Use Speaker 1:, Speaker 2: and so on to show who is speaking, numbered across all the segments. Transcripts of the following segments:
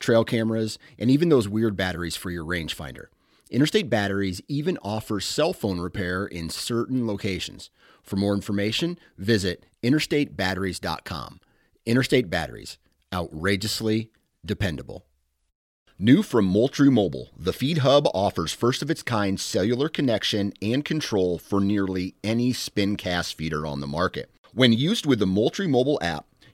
Speaker 1: trail cameras, and even those weird batteries for your rangefinder. Interstate Batteries even offers cell phone repair in certain locations. For more information, visit interstatebatteries.com. Interstate Batteries, outrageously dependable. New from Moultrie Mobile, the Feed Hub offers first of its kind cellular connection and control for nearly any spin cast feeder on the market. When used with the Moultrie Mobile app,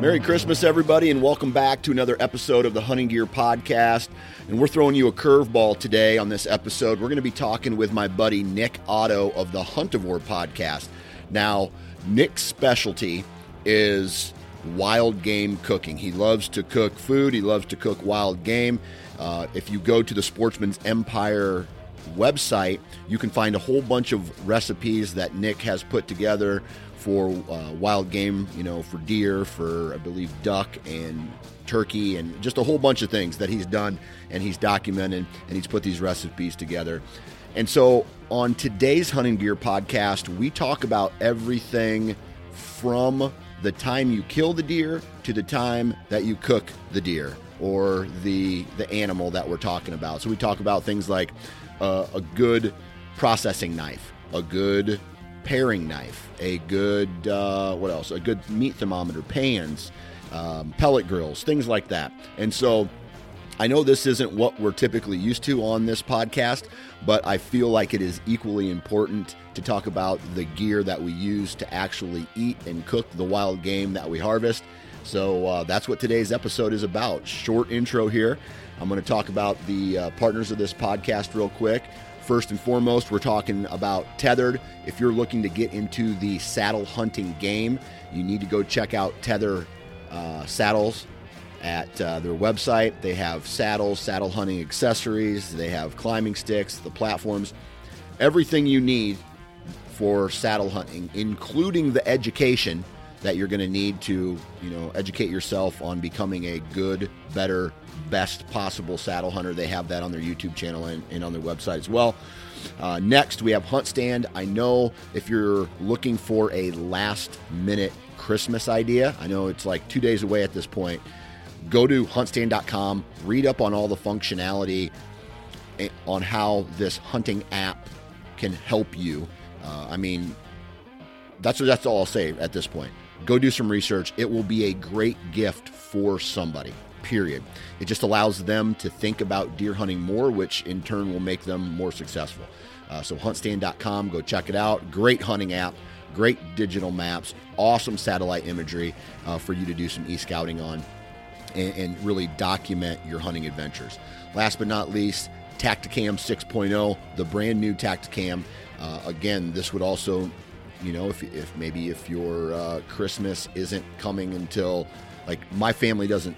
Speaker 1: Merry Christmas, everybody, and welcome back to another episode of the Hunting Gear Podcast. And we're throwing you a curveball today on this episode. We're going to be talking with my buddy Nick Otto of the Huntivore Podcast. Now, Nick's specialty is wild game cooking. He loves to cook food, he loves to cook wild game. Uh, if you go to the Sportsman's Empire website, you can find a whole bunch of recipes that Nick has put together for uh, wild game, you know, for deer, for I believe duck and turkey, and just a whole bunch of things that he's done and he's documented and he's put these recipes together. And so on today's Hunting Gear podcast, we talk about everything from the time you kill the deer to the time that you cook the deer or the the animal that we're talking about. So we talk about things like uh, a good processing knife, a good paring knife, a good uh, what else? A good meat thermometer, pans, um, pellet grills, things like that. And so I know this isn't what we're typically used to on this podcast, but I feel like it is equally important to talk about the gear that we use to actually eat and cook the wild game that we harvest. So uh, that's what today's episode is about. Short intro here. I'm going to talk about the uh, partners of this podcast real quick. First and foremost, we're talking about Tethrd. If you're looking to get into the saddle hunting game, you need to go check out Tether uh, Saddles at uh, their website. They have saddles, saddle hunting accessories, they have climbing sticks, the platforms, everything you need for saddle hunting, including the education that you're going to need to, you know, educate yourself on becoming a good, better, best possible saddle hunter. They have that on their YouTube channel and, and on their website as well. Uh, next, we have HuntStand. I know if you're looking for a last minute Christmas idea, I know it's like two days away at this point. Go to huntstand.com, read up on all the functionality eh, on how this hunting app can help you. Uh, I mean, that's that's all I'll say at this point. Go do some research. It will be a great gift for somebody. Period. It just allows them to think about deer hunting more, which in turn will make them more successful. Uh, so huntstand.com, go check it out. Great hunting app, great digital maps, awesome satellite imagery uh, for you to do some e-scouting on and, and really document your hunting adventures. Last but not least, Tactacam 6.0, the brand new Tactacam. Uh, again, this would also, you know, if, if maybe if your uh, Christmas isn't coming until, like, my family doesn't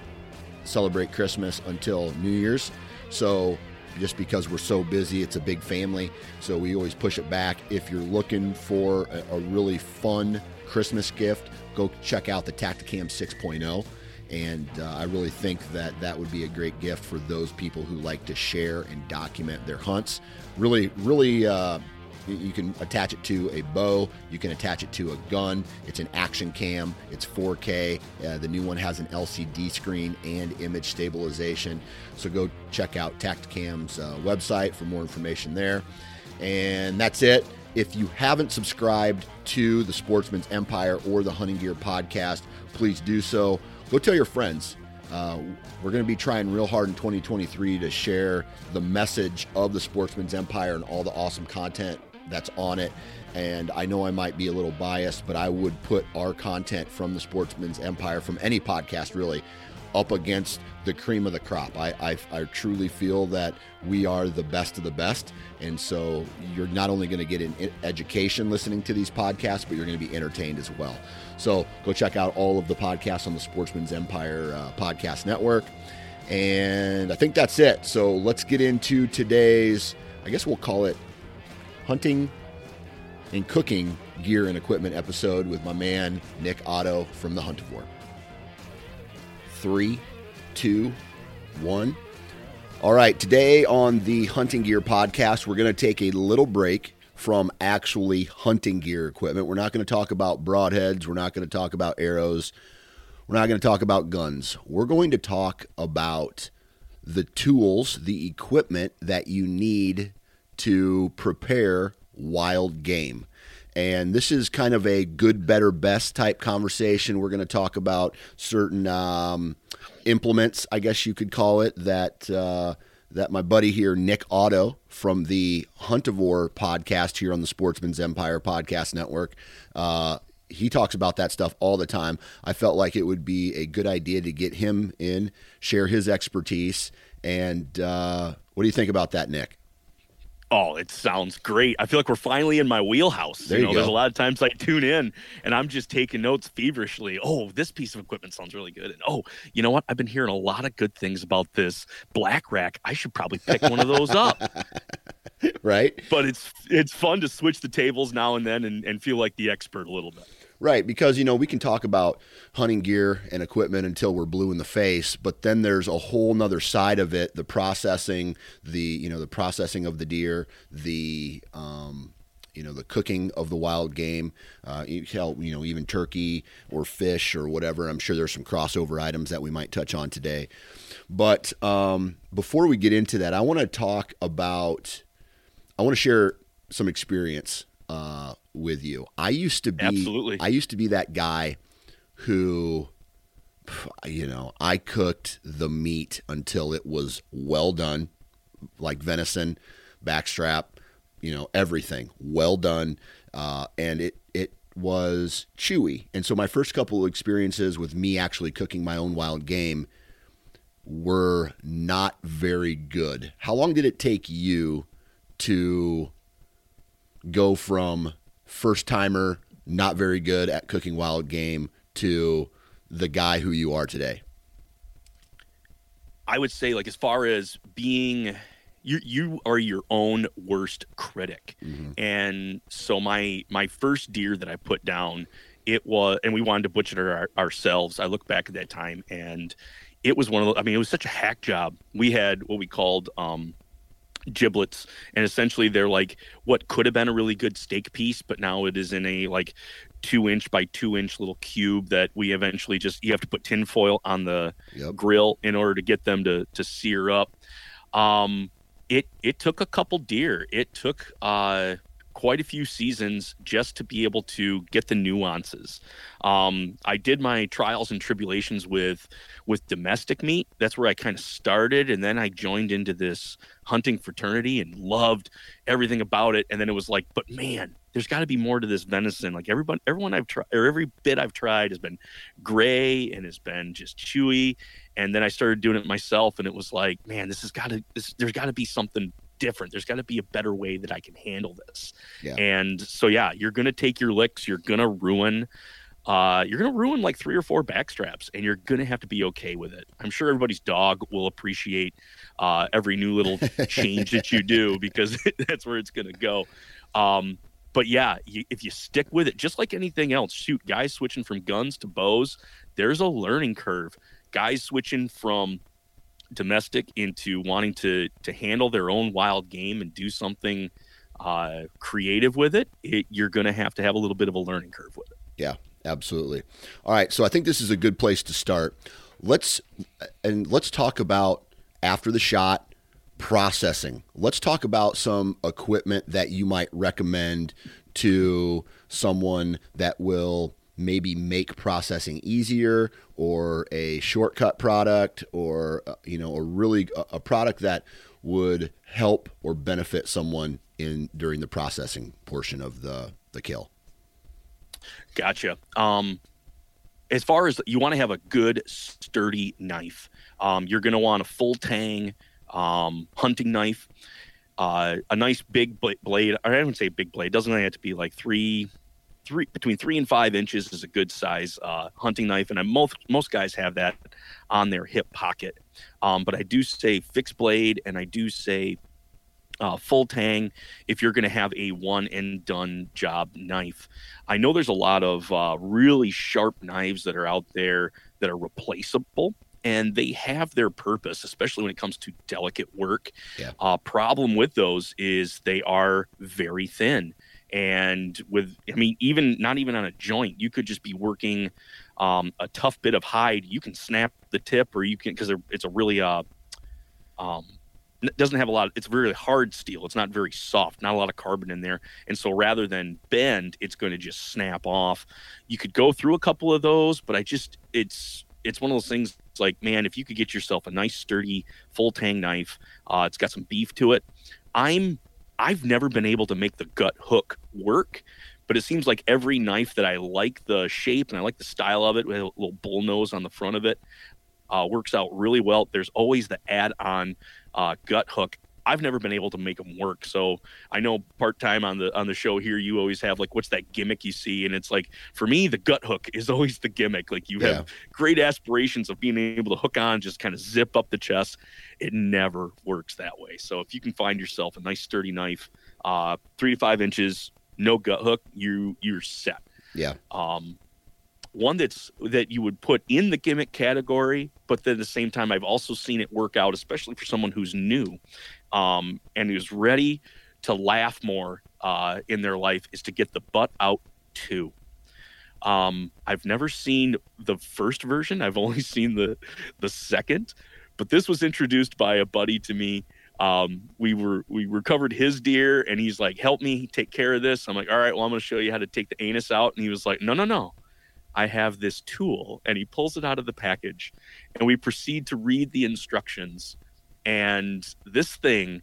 Speaker 1: celebrate Christmas until New Year's. So just because we're so busy, it's a big family. So we always push it back. If you're looking for a, a really fun Christmas gift, go check out the Tactacam 6.0. And uh, I really think that that would be a great gift for those people who like to share and document their hunts. Really, really uh, you can attach it to a bow. You can attach it to a gun. It's an action cam. It's 4K. Uh, the new one has an LCD screen and image stabilization. So go check out Tactacam's uh, website for more information there. And that's it. If you haven't subscribed to the Sportsman's Empire or the Hunting Gear podcast, please do so. Go tell your friends. Uh, we're going to be trying real hard in 2023 to share the message of the Sportsman's Empire and all the awesome content that's on it. And I know I might be a little biased, but I would put our content from the Sportsman's Empire, from any podcast really, up against the cream of the crop. I, I, I, truly feel that we are the best of the best. And so you're not only going to get an education listening to these podcasts, but you're going to be entertained as well. So go check out all of the podcasts on the Sportsman's Empire uh, Podcast Network. And I think that's it. So let's get into today's, I guess we'll call it hunting and cooking gear and equipment episode with my man, Nick Otto from the Huntivore three, two, one. All right, today on the Hunting Gear podcast, we're going to take a little break from actually hunting gear equipment. We're not going to talk about broadheads. We're not going to talk about arrows. We're not going to talk about guns. We're going to talk about the tools, the equipment that you need to prepare wild game. And this is kind of a good, better, best type conversation. We're going to talk about certain um, implements, I guess you could call it, that uh, that my buddy here, Nick Otto from the Huntivore podcast here on the Sportsman's Empire Podcast Network, uh, he talks about that stuff all the time. I felt like it would be a good idea to get him in, share his expertise. And uh, what do you think about that, Nick?
Speaker 2: Oh, it sounds great. I feel like we're finally in my wheelhouse.
Speaker 1: There you,
Speaker 2: know,
Speaker 1: go.
Speaker 2: there's a lot of times I tune in and I'm just taking notes feverishly. Oh, this piece of equipment sounds really good. And oh, you know what? I've been hearing a lot of good things about this black rack. I should probably pick one of those up.
Speaker 1: right.
Speaker 2: But it's it's fun to switch the tables now and then and, and feel like the expert a little bit.
Speaker 1: Right, because you know we can talk about hunting gear and equipment until we're blue in the face, but then there's a whole nother side of it: the processing, the you know the processing of the deer, the um, you know the cooking of the wild game, uh, you know even turkey or fish or whatever. I'm sure there's some crossover items that we might touch on today. But um, before we get into that, I want to talk about. I want to share some experience uh, with you. I used to be
Speaker 2: absolutely.
Speaker 1: I used to be that guy who, you know, I cooked the meat until it was well done, like venison, backstrap, you know, everything well done, uh, and it it was chewy. And so my first couple of experiences with me actually cooking my own wild game were not very good. How long did it take you to go from first timer, not very good at cooking wild game, to the guy who you are today?
Speaker 2: I would say, like, as far as being you you are your own worst critic mm-hmm. and so my my first deer that i put down it was and we wanted to butcher it our, ourselves i look back at that time and it was one of the i mean it was such a hack job we had what we called um giblets and essentially they're like what could have been a really good steak piece but now it is in a like two inch by two inch little cube that we eventually just you have to put tin foil on the yep. grill in order to get them to to sear up um it it took a couple deer it took uh quite a few seasons just to be able to get the nuances. Um, I did my trials and tribulations with with domestic meat. That's where I kind of started, and then I joined into this hunting fraternity and loved everything about it. And then it was like, but man, there's got to be more to this venison. Like everyone, everyone I've tried, or every bit I've tried has been gray and has been just chewy. And then I started doing it myself, and it was like, man, this has got to. There's got to be something different. There's got to be a better way that I can handle this. Yeah. And so, yeah, you're going to take your licks. You're going to ruin. Uh, you're going to ruin like three or four backstraps, and you're going to have to be okay with it. I'm sure everybody's dog will appreciate uh, every new little change that you do because that's where it's going to go. Um, but yeah, you, if you stick with it, just like anything else, shoot, guys switching from guns to bows, there's a learning curve. Guys switching from domestic into wanting to to handle their own wild game and do something uh, creative with it, it you're going to have to have a little bit of a learning curve with it.
Speaker 1: Yeah, absolutely. All right, so I think this is a good place to start. Let's and let's talk about after the shot processing. Let's talk about some equipment that you might recommend to someone that will maybe make processing easier or a shortcut product or uh, you know a really a, product that would help or benefit someone in during the processing portion of the the kill.
Speaker 2: Gotcha. Um, as far as you want to have a good sturdy knife, um, you're going to want a full tang um, hunting knife, uh, a nice big blade. I don't say big blade. Doesn't have to be like three, three between three and five inches is a good size uh, hunting knife, and I, most most guys have that on their hip pocket. Um, but I do say fixed blade, and I do say uh, full tang if you're going to have a one and done job knife. I know there's a lot of uh, really sharp knives that are out there that are replaceable and they have their purpose, especially when it comes to delicate work. Yeah. Uh, problem with those is they are very thin. And with, I mean, even not even on a joint, you could just be working um, a tough bit of hide. You can snap the tip, or you can because it's a really uh, um, doesn't have a lot of, it's very hard steel. It's not very soft not a lot of carbon in there. And so rather than bend it's going to just snap off. You could go through a couple of those but i just it's it's one of those things it's like man if you could get yourself a nice sturdy full tang knife uh, it's got some beef to it. I'm i've never been able to make the gut hook work but it seems like every knife that i like the shape and i like the style of it with a little bull nose on the front of it uh, works out really well there's always the add-on uh, gut hook. I've never been able to make them work. So I know part time on the on the show here, you always have like what's that gimmick you see, and it's like for me the gut hook is always the gimmick. Like you yeah. have great aspirations of being able to hook on, just kind of zip up the chest. It never works that way. So if you can find yourself a nice sturdy knife, uh, three to five inches, no gut hook, you you're set.
Speaker 1: Yeah.
Speaker 2: Um, one that's that you would put in the gimmick category, but then at the same time, I've also seen it work out, especially for someone who's new um, and who's ready to laugh more uh, in their life, is to get the butt out too. Um, I've never seen the first version. I've only seen the the second, but this was introduced by a buddy to me. Um, we were we recovered his deer, and he's like, "Help me take care of this." I'm like, "All right, well, I'm going to show you how to take the anus out." And he was like, "No, no, no, I have this tool. And he pulls it out of the package and we proceed to read the instructions. And this thing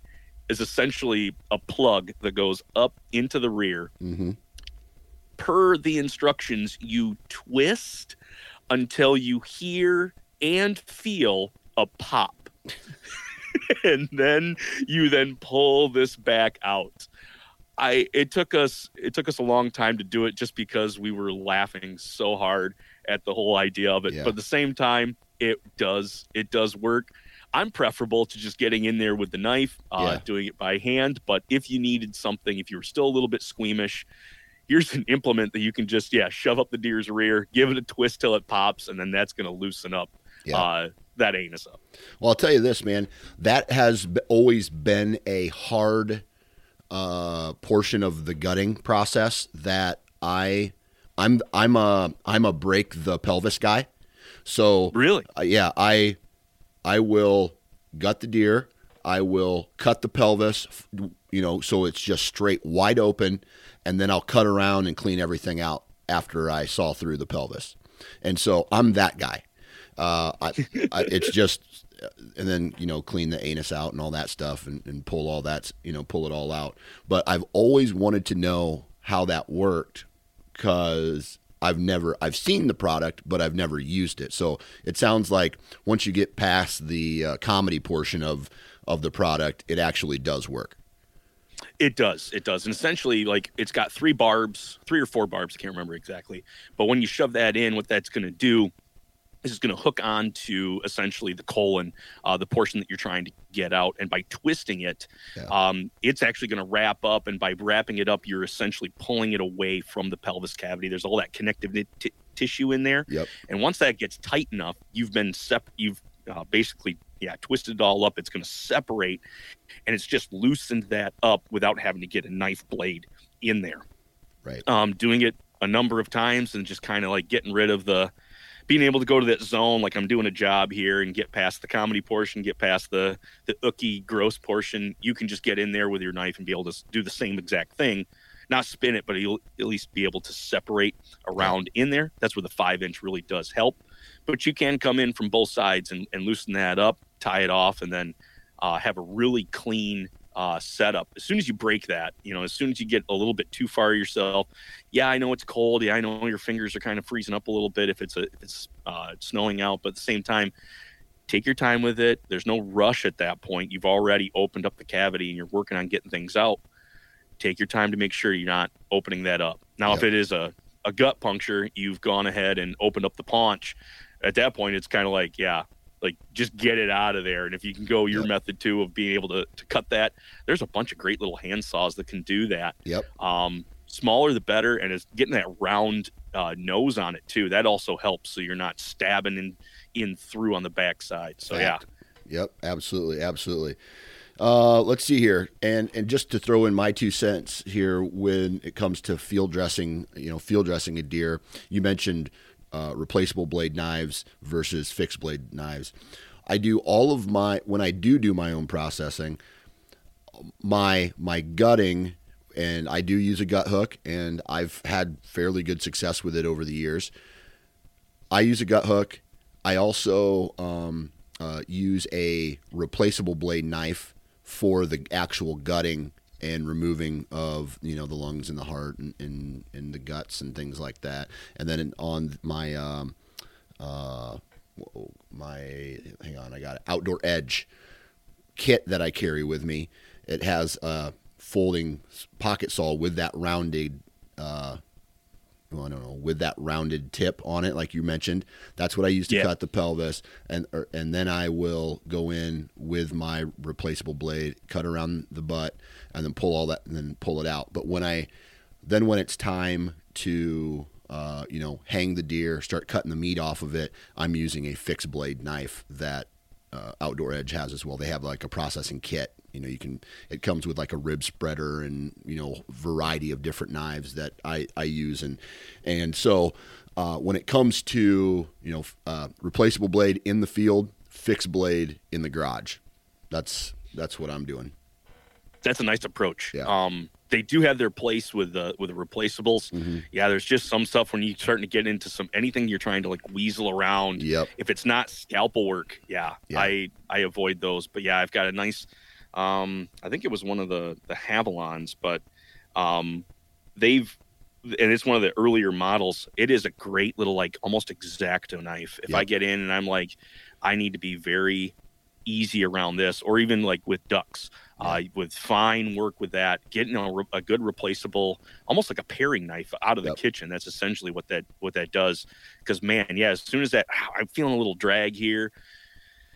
Speaker 2: is essentially a plug that goes up into the rear.
Speaker 1: Mm-hmm.
Speaker 2: Per the instructions, you twist until you hear and feel a pop. and then you then pull this back out. I it took us it took us a long time to do it just because we were laughing so hard at the whole idea of it. Yeah. But at the same time, it does it does work. I'm preferable to just getting in there with the knife, uh, yeah. doing it by hand. But if you needed something, if you were still a little bit squeamish, here's an implement that you can just yeah shove up the deer's rear, give it a twist till it pops, and then that's going to loosen up yeah. uh, that anus up.
Speaker 1: Well, I'll tell you this, man. That has always been a hard uh, portion of the gutting process that I I'm I'm a I'm a break the pelvis guy. So
Speaker 2: really,
Speaker 1: uh, yeah, I I will gut the deer. I will cut the pelvis, you know, so it's just straight wide open, and then I'll cut around and clean everything out after I saw through the pelvis. And so I'm that guy. Uh, I, I, it's just and then you know clean the anus out and all that stuff and, and pull all that you know pull it all out but i've always wanted to know how that worked because i've never i've seen the product but i've never used it so it sounds like once you get past the uh, comedy portion of of the product it actually does work
Speaker 2: it does. It does. And essentially, like, it's got three barbs, three or four barbs, I can't remember exactly. But when you shove that in, what that's going to do is going to hook on to essentially the colon, uh, the portion that you're trying to get out. And by twisting it, yeah. um, it's actually going to wrap up. And by wrapping it up, you're essentially pulling it away from the pelvis cavity. There's all that connective t- tissue in there.
Speaker 1: Yep.
Speaker 2: And once that gets tight enough, you've been sep- you've uh, basically yeah twisted it all up. It's going to separate, and it's just loosened that up without having to get a knife blade in there.
Speaker 1: Right.
Speaker 2: Um, doing it a number of times and just kind of like getting rid of the being able to go to that zone like I'm doing a job here and get past the comedy portion, get past the the ooky gross portion, you can just get in there with your knife and be able to do the same exact thing not spin it, but you'll at least be able to separate around in there. That's where the five inch really does help. But you can come in from both sides and, and loosen that up, tie it off, and then uh, have a really clean uh, setup. As soon as you break that, you know, as soon as you get a little bit too far yourself, yeah, I know it's cold. Yeah, I know your fingers are kind of freezing up a little bit if it's a if it's uh, snowing out. But at the same time, take your time with it. There's no rush at that point. You've already opened up the cavity and you're working on getting things out. Take your time to make sure you're not opening that up. Now, yep. if it is a, a gut puncture, you've gone ahead and opened up the paunch. At that point, it's kind of like, yeah, like just get it out of there. And if you can go your yep. method too of being able to, to cut that, there's a bunch of great little hand saws that can do that.
Speaker 1: Yep.
Speaker 2: Um, smaller the better, and it's getting that round uh, nose on it too. That also helps, so you're not stabbing in in through on the backside. So Fact.
Speaker 1: yeah. Yep. Absolutely. Absolutely. Uh, let's see here, and and just to throw in my two cents here when it comes to field dressing, you know, field dressing a deer. You mentioned uh, replaceable blade knives versus fixed blade knives. I do all of my when I do do my own processing, my my gutting, and I do use a gut hook, and I've had fairly good success with it over the years. I use a gut hook. I also um, uh, use a replaceable blade knife for the actual gutting and removing of you know the lungs and the heart and, and, and the guts and things like that. And then on my um, uh, my hang on, I got an outdoor edge kit that I carry with me. It has a folding pocket saw with that rounded uh, well, I don't know, with that rounded tip on it, like you mentioned. That's what I use to yeah. cut the pelvis, and or, er, and then I will go in with my replaceable blade, cut around the butt, and then pull all that, and then pull it out. But when I, then when it's time to, uh, you know, hang the deer, start cutting the meat off of it, I'm using a fixed blade knife that uh, Outdoor Edge has as well. They have like a processing kit you know you can it comes with like a rib spreader and you know variety of different knives that i i use and and so uh, when it comes to you know uh, replaceable blade in the field fixed blade in the garage that's that's what i'm doing
Speaker 2: that's a nice approach yeah. um they do have their place with the with the replaceables. Mm-hmm. Yeah, there's just some stuff when you're starting to get into some anything you're trying to like weasel around.
Speaker 1: Yep.
Speaker 2: If it's not scalpel work, yeah, yeah, I I avoid those. But yeah, I've got a nice um, I think it was one of the the Havalons, but um, they've and it's one of the earlier models. It is a great little like almost exacto knife. If yep. I get in and I'm like, I need to be very easy around this, or even like with ducks, uh, with fine work with that, getting a, a, good replaceable, almost like a paring knife out of the kitchen. That's essentially what that what that does. Because man, yeah, as soon as that, I'm feeling a little drag here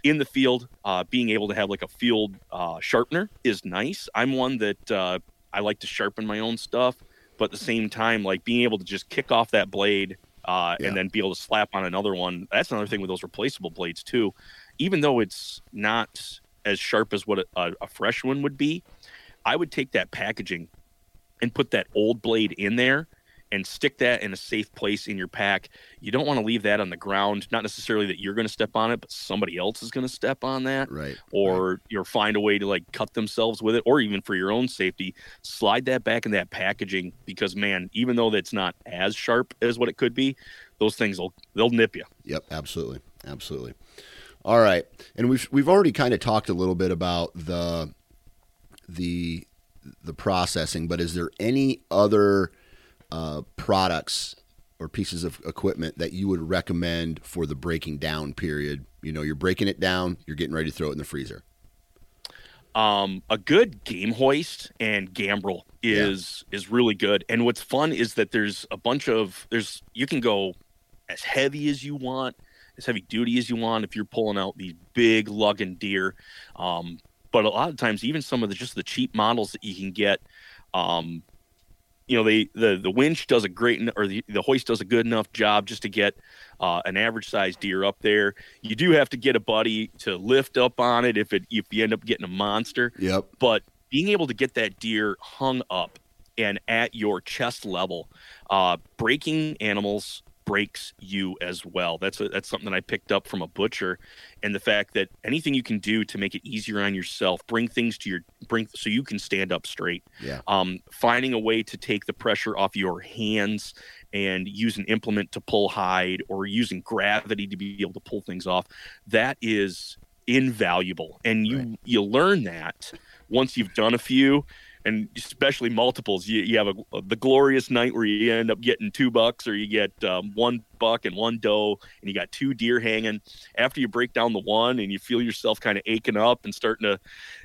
Speaker 2: in the field, uh, being able to have like a field uh, sharpener is nice. I'm one that uh, I like to sharpen my own stuff, but at the same time, like being able to just kick off that blade uh, yeah. and then be able to slap on another one. That's another thing with those replaceable blades too. Even though it's not as sharp as what a, a fresh one would be, I would take that packaging and put that old blade in there and stick that in a safe place in your pack. You don't want to leave that on the ground. Not necessarily that you're going to step on it, but somebody else is going to step on that.
Speaker 1: Right.
Speaker 2: Or
Speaker 1: right.
Speaker 2: you'll find a way to like cut themselves with it, or even for your own safety, slide that back in that packaging because man, even though that's not as sharp as what it could be, those things will they'll nip you.
Speaker 1: Yep, absolutely, absolutely. All right, and we've we've already kind of talked a little bit about the the the processing, but is there any other uh, products or pieces of equipment that you would recommend for the breaking down period? You know, you're breaking it down, you're getting ready to throw it in the freezer.
Speaker 2: Um, a good game hoist and gambrel is yeah. is really good. And what's fun is that there's a bunch of there's you can go as heavy as you want, as heavy duty as you want if you're pulling out these big lugging deer. Um, but a lot of times, even some of the just the cheap models that you can get, um, you know, they the the winch does a great or the, the hoist does a good enough job just to get uh, an average sized deer up there. You do have to get a buddy to lift up on it if it if you end up getting a monster.
Speaker 1: Yep.
Speaker 2: But being able to get that deer hung up and at your chest level, uh, breaking animals breaks you as well. That's a, that's something that I picked up from a butcher, and the fact that anything you can do to make it easier on yourself, bring things to your bring so you can stand up straight.
Speaker 1: Yeah.
Speaker 2: Um, finding a way to take the pressure off your hands and use an implement to pull hide or using gravity to be able to pull things off. That is invaluable, and you right. you learn that once you've done a few and especially multiples. You, you have a, the glorious night where you end up getting two bucks, or you get um, one buck and one doe, and you got two deer hanging. After you break down the one, and you feel yourself kind of aching up and starting to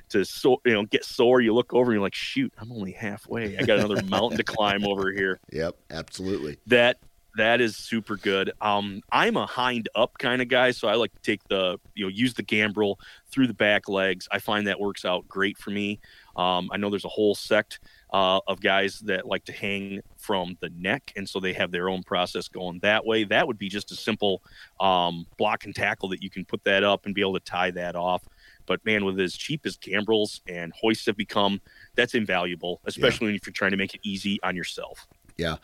Speaker 2: to so you know get sore, you look over and you're like, shoot, I'm only halfway. I got another mountain to climb over here.
Speaker 1: Yep, absolutely.
Speaker 2: That that is super good. Um, I'm a hind up kind of guy, so I like to take the you know use the gambrel through the back legs. I find that works out great for me. Um, I know there's a whole sect uh, of guys that like to hang from the neck, and so they have their own process going that way. That would be just a simple um, block and tackle that you can put that up and be able to tie that off. But man, with as cheap as gambrels and hoists have become, that's invaluable, especially yeah. if you're trying to make it easy on yourself.
Speaker 1: Yeah,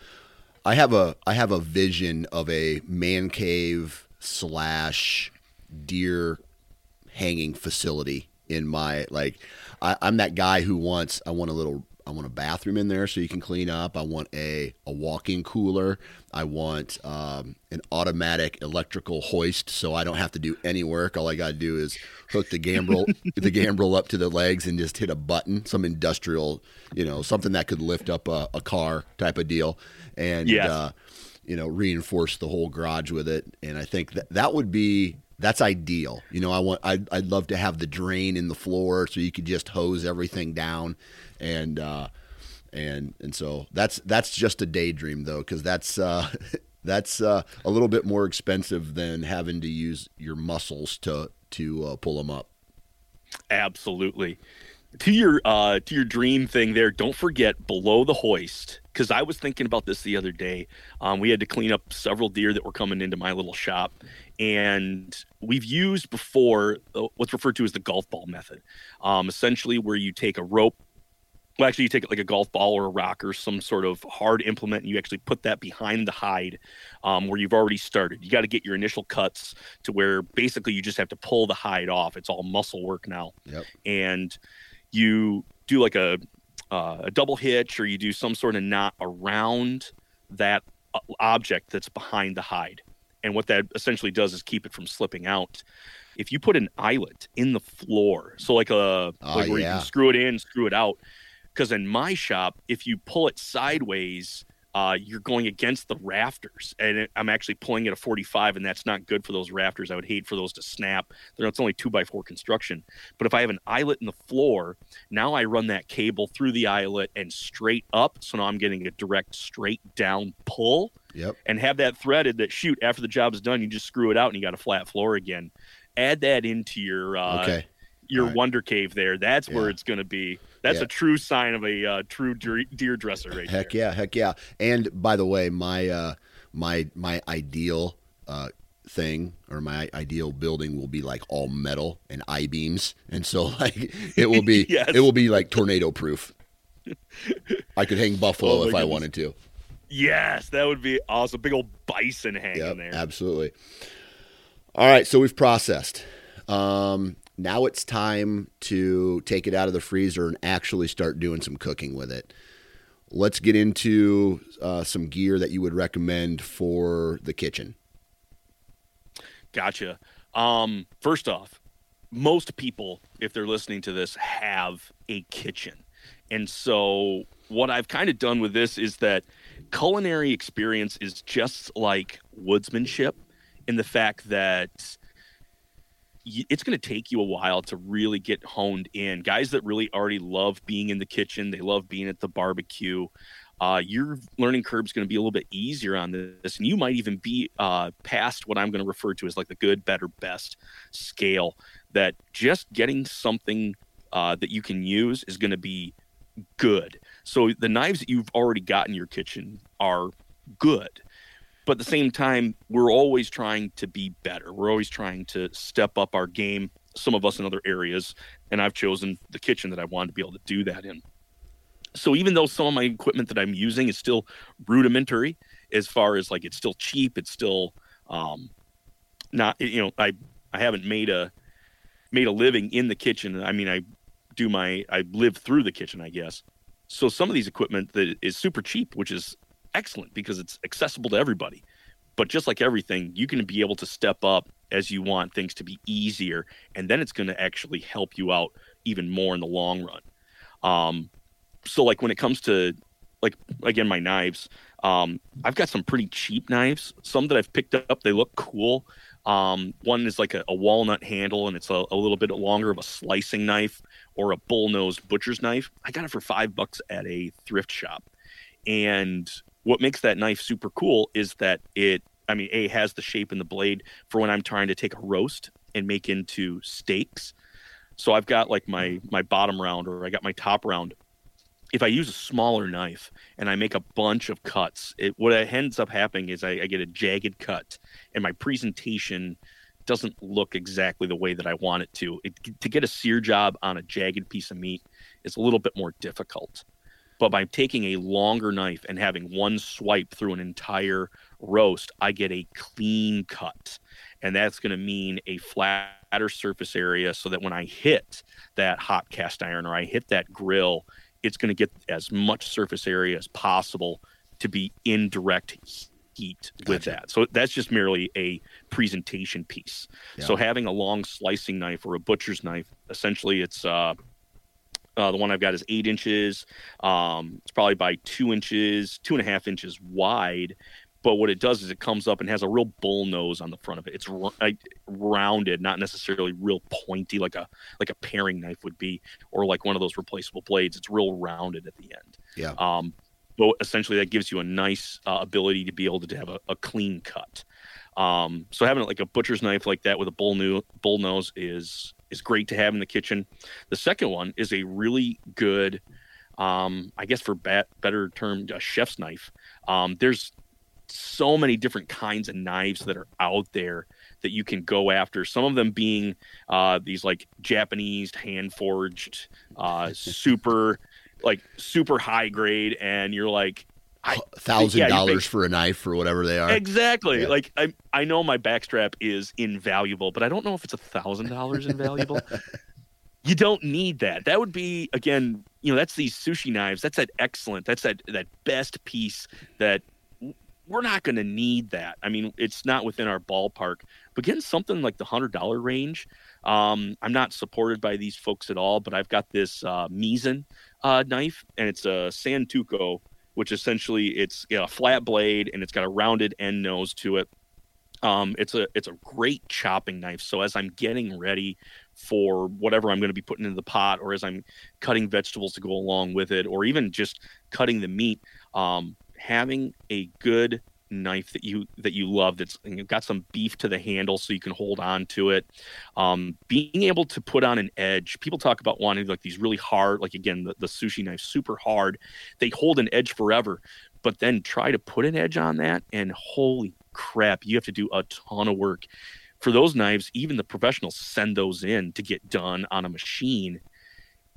Speaker 1: I have a I have a vision of a man cave slash deer hanging facility in my like I, I'm that guy who wants I want a little I want a bathroom in there so you can clean up. I want a, a walk-in cooler. I want um, an automatic electrical hoist so I don't have to do any work. All I got to do is hook the gambrel the gambrel up to the legs and just hit a button. Some industrial, you know, something that could lift up a, a car type of deal, and yes. uh, you know, reinforce the whole garage with it. And I think that that would be that's ideal. You know, I want I'd, I'd love to have the drain in the floor so you could just hose everything down, and uh, and and so that's that's just a daydream though, because that's uh, that's uh, a little bit more expensive than having to use your muscles to to uh, pull them up.
Speaker 2: Absolutely. To your uh, to your dream thing there, don't forget below the hoist because I was thinking about this the other day. Um, we had to clean up several deer that were coming into my little shop, and we've used before uh, what's referred to as the golf ball method um, essentially where you take a rope well actually you take it like a golf ball or a rock or some sort of hard implement and you actually put that behind the hide um, where you've already started. You got to get your initial cuts to where basically you just have to pull the hide off. It's all muscle work now.
Speaker 1: Yep.
Speaker 2: and you do like a, uh, a double hitch or you do some sort of knot around that uh, object that's behind the hide and what that essentially does is keep it from slipping out. If you put an eyelet in the floor, so like a oh, like where yeah. you can screw it in, screw it out, because in my shop, if you pull it sideways, uh, you're going against the rafters, and it, I'm actually pulling at a 45, and that's not good for those rafters. I would hate for those to snap. They're, it's only two by four construction, but if I have an eyelet in the floor, now I run that cable through the eyelet and straight up, so now I'm getting a direct straight down pull.
Speaker 1: Yep.
Speaker 2: And have that threaded that shoot after the job is done, you just screw it out and you got a flat floor again. Add that into your uh, okay. your right. wonder cave there. That's yeah. where it's going to be that's yeah. a true sign of a uh, true deer, dresser, right here.
Speaker 1: Heck
Speaker 2: there.
Speaker 1: yeah, heck yeah. And by the way, my uh, my my ideal uh, thing or my ideal building will be like all metal and I beams, and so like it will be yes. it will be like tornado proof. I could hang buffalo oh if goodness. I wanted to.
Speaker 2: Yes, that would be awesome. Big old bison hanging yep, there.
Speaker 1: Absolutely. All right, so we've processed. Um, now it's time to take it out of the freezer and actually start doing some cooking with it. Let's get into uh, some gear that you would recommend for the kitchen.
Speaker 2: Gotcha. Um, first off, most people, if they're listening to this, have a kitchen. And so, what I've kind of done with this is that culinary experience is just like woodsmanship in the fact that it's going to take you a while to really get honed in. Guys that really already love being in the kitchen, they love being at the barbecue. Uh, your learning curve is going to be a little bit easier on this, and you might even be uh, past what I'm going to refer to as like the good, better, best scale. That just getting something uh, that you can use is going to be good. So the knives that you've already got in your kitchen are good but at the same time, we're always trying to be better. We're always trying to step up our game. Some of us in other areas, and I've chosen the kitchen that I wanted to be able to do that in. So even though some of my equipment that I'm using is still rudimentary, as far as like it's still cheap. It's still um, not you know I I haven't made a made a living in the kitchen. I mean I do my I live through the kitchen I guess. So some of these equipment that is super cheap, which is excellent because it's accessible to everybody. But just like everything, you can be able to step up as you want things to be easier, and then it's going to actually help you out even more in the long run. Um, so like when it comes to like again my knives, um, I've got some pretty cheap knives. Some that I've picked up, they look cool. Um, one is like a, a, walnut handle, and it's a, a, little bit longer of a slicing knife or a bull-nosed butcher's knife. I got it for five bucks at a thrift shop, and what makes that knife super cool is that it I mean, A has the shape and the blade for when I'm trying to take a roast and make into steaks. So I've got like my my bottom round or I got my top round. If I use a smaller knife and I make a bunch of cuts, it what ends up happening is I, I get a jagged cut, and my presentation doesn't look exactly the way that I want it to. It, to get a sear job on a jagged piece of meat is a little bit more difficult. But by taking a longer knife and having one swipe through an entire roast, I get a clean cut. And that's going to mean a flatter surface area so that when I hit that hot cast iron or I hit that grill, it's going to get as much surface area as possible to be in direct heat gotcha. with that. So that's just merely a presentation piece. Yeah. So having a long slicing knife or a butcher's knife, essentially it's uh, uh, the one I've got is eight inches. Um, it's probably by two inches, two and a half inches wide. But what it does is it comes up and has a real bull nose on the front of it. It's r- rounded, not necessarily real pointy like a like a paring knife would be, or like one of those replaceable blades. It's real rounded at the end.
Speaker 1: Yeah.
Speaker 2: Um, but essentially, that gives you a nice uh, ability to be able to have a, a clean cut. Um, so having like a butcher's knife like that with a bull, new, bull nose is is great to have in the kitchen. The second one is a really good, um, I guess for bat, better term, a chef's knife. Um, there's so many different kinds of knives that are out there that you can go after. Some of them being uh, these like Japanese hand forged, uh, super like super high grade, and you're like,
Speaker 1: thousand yeah, dollars for a knife or whatever they are.
Speaker 2: Exactly. Yeah. Like I I know my backstrap is invaluable, but I don't know if it's a thousand dollars invaluable. you don't need that. That would be again, you know, that's these sushi knives. That's that excellent. That's that that best piece that we're not going to need that. I mean, it's not within our ballpark. But getting something like the hundred dollar range, um, I'm not supported by these folks at all. But I've got this uh, Misen uh, knife, and it's a Santoku which essentially it's a flat blade and it's got a rounded end nose to it. Um, it's a it's a great chopping knife. So as I'm getting ready for whatever I'm going to be putting into the pot, or as I'm cutting vegetables to go along with it, or even just cutting the meat, um, having a good knife that you that you love that's you've got some beef to the handle so you can hold on to it. Um, being able to put on an edge people talk about wanting like these really hard like again the, the sushi knife super hard. They hold an edge forever but then try to put an edge on that and holy crap you have to do a ton of work. For those knives even the professionals send those in to get done on a machine.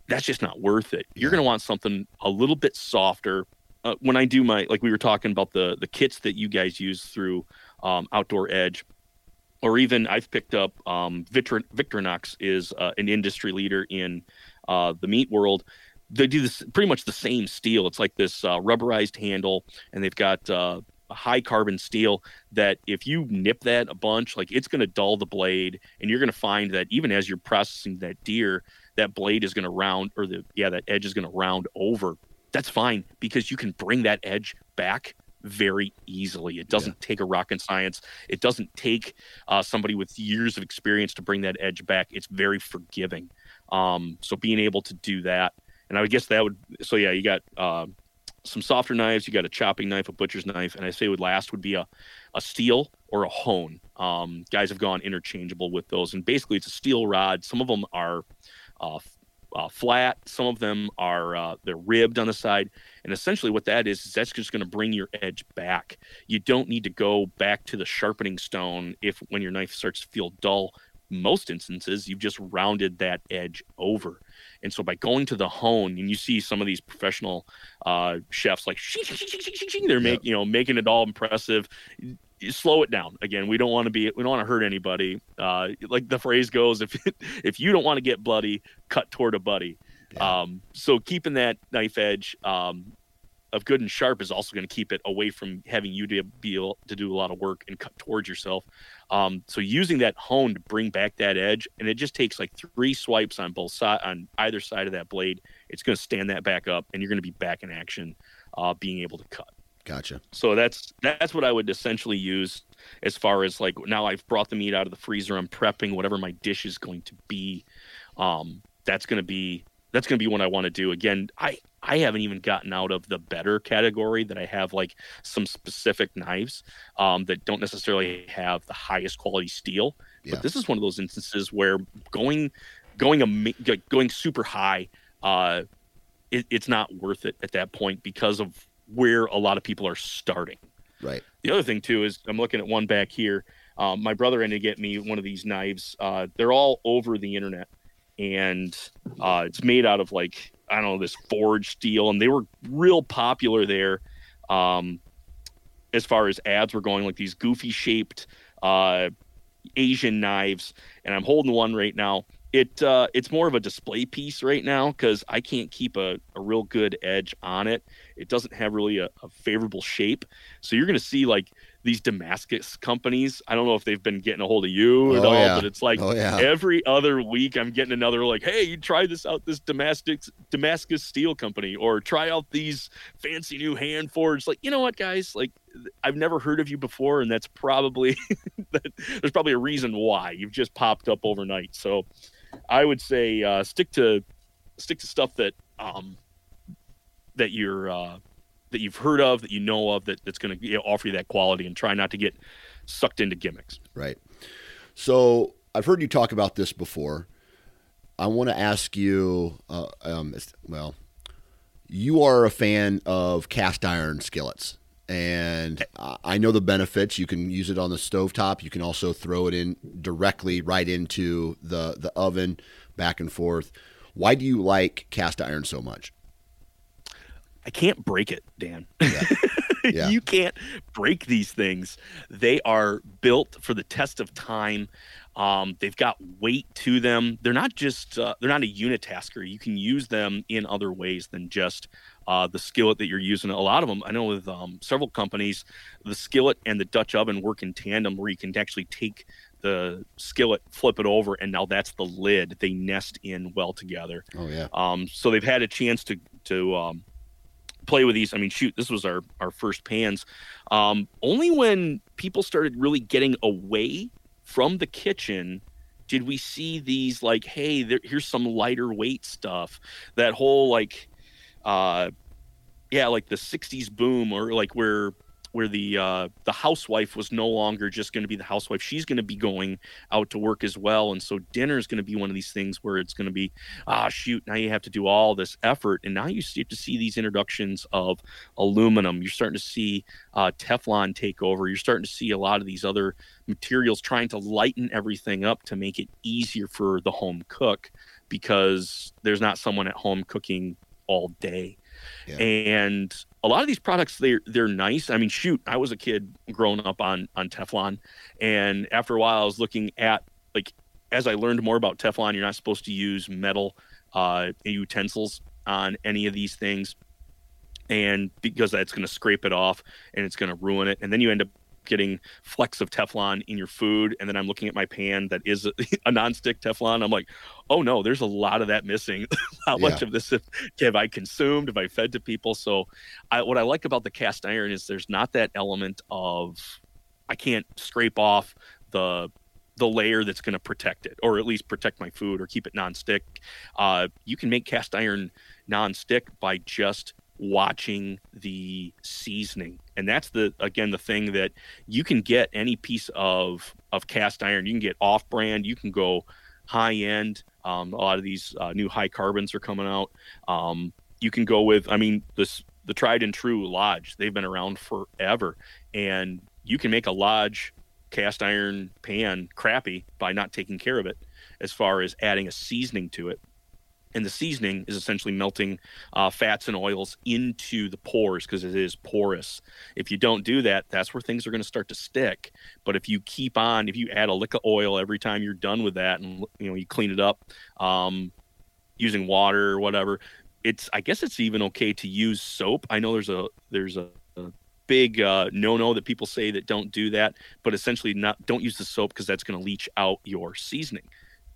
Speaker 2: That's just not worth it. You're going to want something a little bit softer uh, when I do my like we were talking about the the kits that you guys use through um, Outdoor Edge, or even I've picked up um, Victor, Victorinox is uh, an industry leader in uh, the meat world. They do this pretty much the same steel. It's like this uh, rubberized handle, and they've got uh, high carbon steel that if you nip that a bunch, like it's going to dull the blade, and you're going to find that even as you're processing that deer, that blade is going to round, or the yeah, that edge is going to round over that's fine because you can bring that edge back very easily. It doesn't yeah. take a rock rocket science. It doesn't take uh, somebody with years of experience to bring that edge back. It's very forgiving. Um, so being able to do that, and I would guess that would. So yeah, you got uh, some softer knives. You got a chopping knife, a butcher's knife, and I say would last would be a a steel or a hone. Um, guys have gone interchangeable with those, and basically it's a steel rod. Some of them are uh, uh, flat. Some of them are uh, they're ribbed on the side, and essentially what that is is that's just going to bring your edge back. You don't need to go back to the sharpening stone if when your knife starts to feel dull. most instances, you've just rounded that edge over. And so by going to the hone, and you see some of these professional uh, chefs like they're making you know making it all impressive. Slow it down. Again, we don't want to be we don't want to hurt anybody. Uh, like the phrase goes, if if you don't want to get bloody, cut toward a buddy. Yeah. Um, so keeping that knife edge um, of good and sharp is also going to keep it away from having you to be able to do a lot of work and cut towards yourself. Um, so using that hone to bring back that edge, and it just takes like three swipes on both side on either side of that blade. It's going to stand that back up, and you're going to be back in action, uh, being able to cut.
Speaker 1: Gotcha.
Speaker 2: So that's that's what I would essentially use as far as like now I've brought the meat out of the freezer. I'm prepping whatever my dish is going to be. Um, that's going to be that's going to be what I want to do. Again, I I haven't even gotten out of the better category that I have like some specific knives um, that don't necessarily have the highest quality steel. Yeah. But this is one of those instances where going going a going super high, uh, it, it's not worth it at that point because of where a lot of people are starting.
Speaker 1: Right.
Speaker 2: The other thing too is I'm looking at one back here. Um, my brother had to get me one of these knives. Uh, they're all over the internet, and uh, it's made out of like I don't know this forged steel, and they were real popular there. Um, as far as ads were going, like these goofy shaped uh, Asian knives, and I'm holding one right now. It uh, it's more of a display piece right now because I can't keep a, a real good edge on it. It doesn't have really a, a favorable shape, so you're gonna see like these Damascus companies. I don't know if they've been getting a hold of you at oh, all, yeah. but it's like
Speaker 1: oh, yeah.
Speaker 2: every other week I'm getting another like, hey, you try this out, this Damascus Damascus Steel Company, or try out these fancy new hand forged. Like, you know what, guys? Like, I've never heard of you before, and that's probably there's probably a reason why you've just popped up overnight. So, I would say uh, stick to stick to stuff that um, that you're uh, that you've heard of, that you know of, that, that's going to you know, offer you that quality, and try not to get sucked into gimmicks.
Speaker 1: Right. So I've heard you talk about this before. I want to ask you, uh, um, well, you are a fan of cast iron skillets, and I know the benefits. You can use it on the stovetop. You can also throw it in directly right into the the oven, back and forth. Why do you like cast iron so much?
Speaker 2: I can't break it, Dan. Yeah. Yeah. you can't break these things. They are built for the test of time. Um, they've got weight to them. They're not just uh, they're not a unitasker. You can use them in other ways than just uh, the skillet that you're using. A lot of them, I know with um, several companies, the skillet and the Dutch oven work in tandem, where you can actually take the skillet, flip it over, and now that's the lid. They nest in well together.
Speaker 1: Oh yeah.
Speaker 2: Um, so they've had a chance to to um, play with these. I mean, shoot, this was our our first pans. Um, only when people started really getting away from the kitchen did we see these like, hey, there, here's some lighter weight stuff. That whole like, uh, yeah, like the '60s boom, or like where where the uh, the housewife was no longer just going to be the housewife. She's going to be going out to work as well, and so dinner is going to be one of these things where it's going to be ah shoot now you have to do all this effort, and now you start to see these introductions of aluminum. You're starting to see uh, Teflon take over. You're starting to see a lot of these other materials trying to lighten everything up to make it easier for the home cook because there's not someone at home cooking all day. Yeah. And a lot of these products they're they're nice. I mean, shoot, I was a kid growing up on on Teflon, and after a while, I was looking at like as I learned more about Teflon, you're not supposed to use metal uh, utensils on any of these things, and because that's going to scrape it off and it's going to ruin it, and then you end up getting flecks of Teflon in your food, and then I'm looking at my pan that is a, a nonstick Teflon. I'm like, oh no, there's a lot of that missing. How yeah. much of this have, have, I consumed? Have I fed to people? So, I, what I like about the cast iron is there's not that element of I can't scrape off the the layer that's going to protect it, or at least protect my food, or keep it nonstick. Uh, you can make cast iron nonstick by just watching the seasoning. And that's the again the thing that you can get any piece of of cast iron. You can get off brand you can go high end um, a lot of these uh, new high carbons are coming out. Um, you can go with i mean this the tried and true lodge. They've been around forever. And you can make a lodge cast iron pan crappy by not taking care of it as far as adding a seasoning to it and the seasoning is essentially melting uh, fats and oils into the pores because it is porous. If you don't do that, that's where things are going to start to stick. But if you keep on, if you add a lick of oil every time you're done with that, and you know you clean it up um, using water or whatever, it's I guess it's even okay to use soap. I know there's a there's a, a big uh, no-no that people say that don't do that, but essentially not don't use the soap because that's going to leach out your seasoning.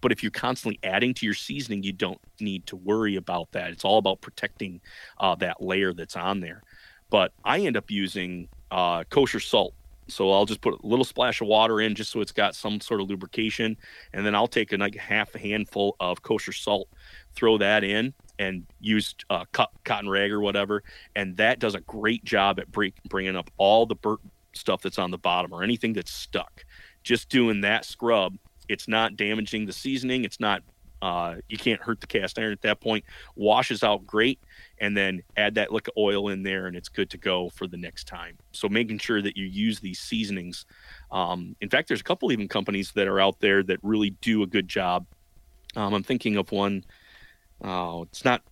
Speaker 2: But if you're constantly adding to your seasoning, you don't need to worry about that. It's all about protecting uh, that layer that's on there. But I end up using uh, kosher salt. So I'll just put a little splash of water in just so it's got some sort of lubrication. And then I'll take a like half a handful of kosher salt, throw that in, and use uh, cotton rag or whatever. And that does a great job at break, bringing up all the burnt stuff that's on the bottom or anything that's stuck. Just doing that scrub it's not damaging the seasoning. It's not uh, you can't hurt the cast iron at that point. Washes out great, and then add that lick of oil in there, and it's good to go for the next time. So making sure that you use these seasonings. Um, in fact, there's a couple even companies that are out there that really do a good job. Um, I'm thinking of one. Oh, it's not.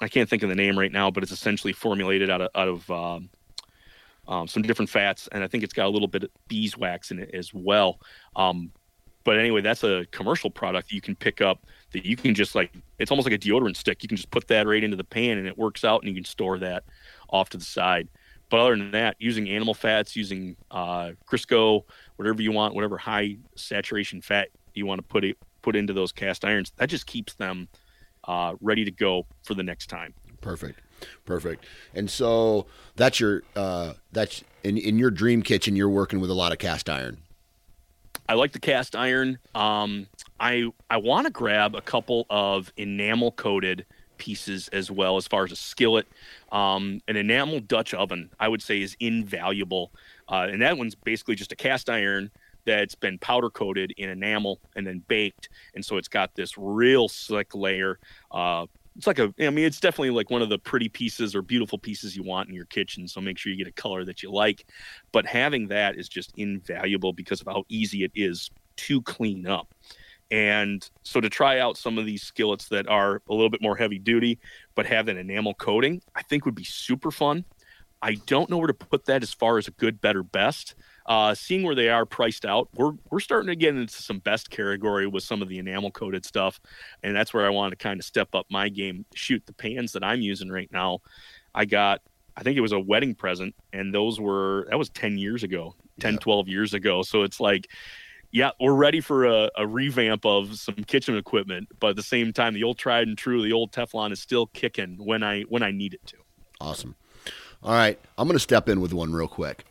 Speaker 2: I can't think of the name right now, but it's essentially formulated out of out of um, um, some different fats, and I think it's got a little bit of beeswax in it as well. Um, but anyway, that's a commercial product you can pick up that you can just like it's almost like a deodorant stick. You can just put that right into the pan and it works out, and you can store that off to the side. But other than that, using animal fats, using uh, Crisco, whatever you want, whatever high saturation fat you want to put it put into those cast irons, that just keeps them uh, ready to go for the next time.
Speaker 1: Perfect. Perfect. And so that's your uh, that's in in your dream kitchen. You're working with a lot of cast iron.
Speaker 2: I like the cast iron. Um, I I want to grab a couple of enamel coated pieces as well as far as a skillet. Um, an enamel Dutch oven, I would say, is invaluable. Uh, and that one's basically just a cast iron that's been powder coated in enamel and then baked. And so it's got this real slick layer. Uh, it's like a i mean it's definitely like one of the pretty pieces or beautiful pieces you want in your kitchen so make sure you get a color that you like. But having that is just invaluable because of how easy it is to clean up. And so to try out some of these skillets that are a little bit more heavy duty but have an enamel coating i think would be super fun. I don't know where to put that as far as a good better best uh, seeing where they are priced out, we're we're starting to get into some best category with some of the enamel coated stuff, and that's where I want to kind of step up my game. Shoot, the pans that I'm using right now, I got I think it was a wedding present, and those were that was 10 years ago, 10, yeah. 12 years ago. So it's like, yeah, we're ready for a, a, revamp of some kitchen equipment, but at the same time, the old tried and true, the old Teflon is still kicking when I when I need it to.
Speaker 1: Awesome. All right, I'm going to step in with one real quick.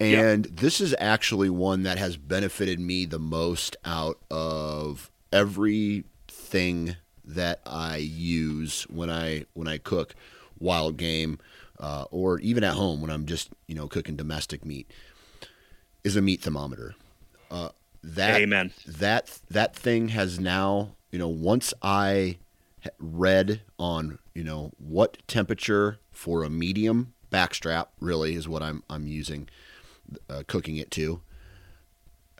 Speaker 1: And this is actually one that has benefited me the most out of everything that I use when I when I cook wild game uh, or even at home when I'm just you know cooking domestic meat is a meat thermometer. Uh, that
Speaker 2: Amen.
Speaker 1: That that thing has now you know once I read on you know what temperature for a medium backstrap really is what I'm I'm using uh, cooking it to.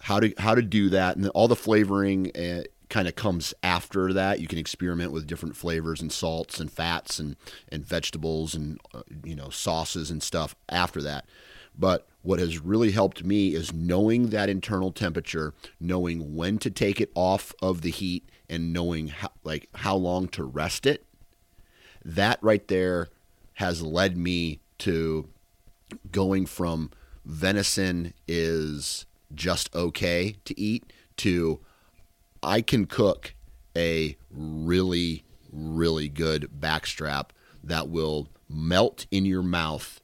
Speaker 1: How to how to do that, and all the flavoring uh, kind of comes after that. You can experiment with different flavors and salts and fats and and vegetables and uh, you know sauces and stuff after that. But what has really helped me is knowing that internal temperature, knowing when to take it off of the heat, and knowing how, like how long to rest it. That right there has led me to going from venison is just okay to eat to I can cook a really, really good backstrap that will melt in your mouth,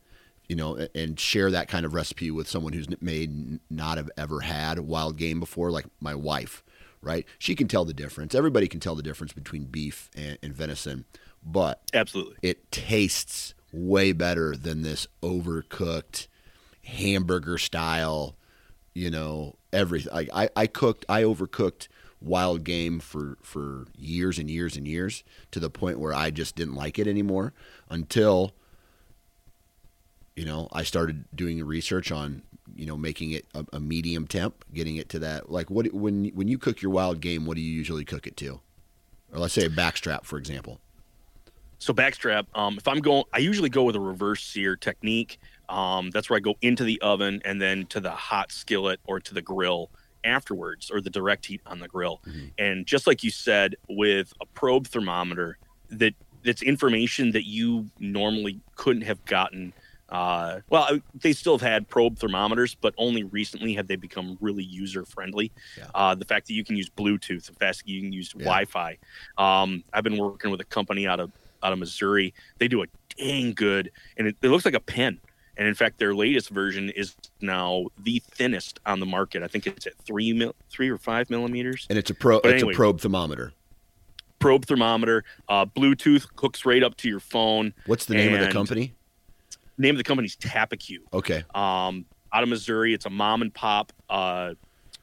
Speaker 1: you know, and share that kind of recipe with someone who's may not have ever had wild game before, like my wife, right? She can tell the difference. Everybody can tell the difference between beef and, and venison, but
Speaker 2: absolutely,
Speaker 1: it tastes way better than this overcooked hamburger style, you know, everything. I, I, I cooked, I overcooked wild game for, for years and years and years to the point where I just didn't like it anymore until, you know, I started doing research on you know making it a, a medium temp, getting it to that like what when when you cook your wild game, what do you usually cook it to? Or let's say a backstrap, for example.
Speaker 2: So backstrap, um, if I'm going, I usually go with a reverse sear technique. Um, that's where I go into the oven and then to the hot skillet or to the grill afterwards, or the direct heat on the grill. Mm-hmm. And just like you said, with a probe thermometer, that that's information that you normally couldn't have gotten. Uh, well, they still have had probe thermometers, but only recently have they become really user friendly. Yeah. Uh, the fact that you can use Bluetooth, the fact that you can use yeah. Wi-Fi. Um, I've been working with a company out of out of Missouri. They do a dang good, and it, it looks like a pen. And in fact, their latest version is now the thinnest on the market. I think it's at three mil, three or five millimeters.
Speaker 1: And it's a pro. But it's anyway, a probe thermometer.
Speaker 2: Probe thermometer. Uh, Bluetooth hooks right up to your phone.
Speaker 1: What's the name of the company?
Speaker 2: Name of the company's Tappecue.
Speaker 1: Okay.
Speaker 2: Um, out of Missouri, it's a mom and pop uh,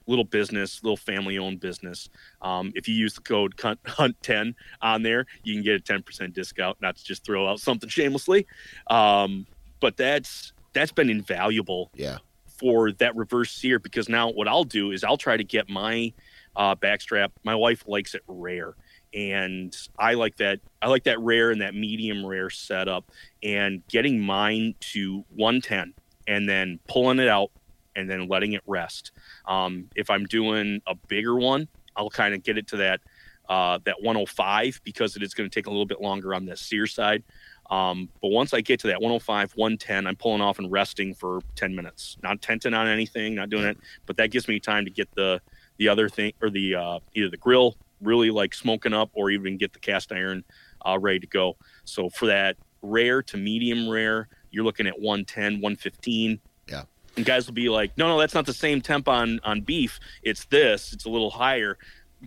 Speaker 2: little business, little family owned business. Um, if you use the code HUNT10 on there, you can get a 10% discount, not to just throw out something shamelessly. Um, but that's that's been invaluable
Speaker 1: yeah.
Speaker 2: for that reverse sear because now what I'll do is I'll try to get my uh, backstrap. My wife likes it rare. And I like that. I like that rare and that medium rare setup, and getting mine to 110, and then pulling it out and then letting it rest. Um, if I'm doing a bigger one, I'll kind of get it to that uh, that 105 because it is going to take a little bit longer on the sear side. Um, but once I get to that 105, 110, I'm pulling off and resting for 10 minutes, not tenting on anything, not doing it, but that gives me time to get the the other thing or the uh, either the grill really like smoking up or even get the cast iron uh, ready to go. So for that rare to medium rare, you're looking at 110, 115 Yeah. and guys will be like, "No, no, that's not the same temp on on beef. It's this. It's a little higher."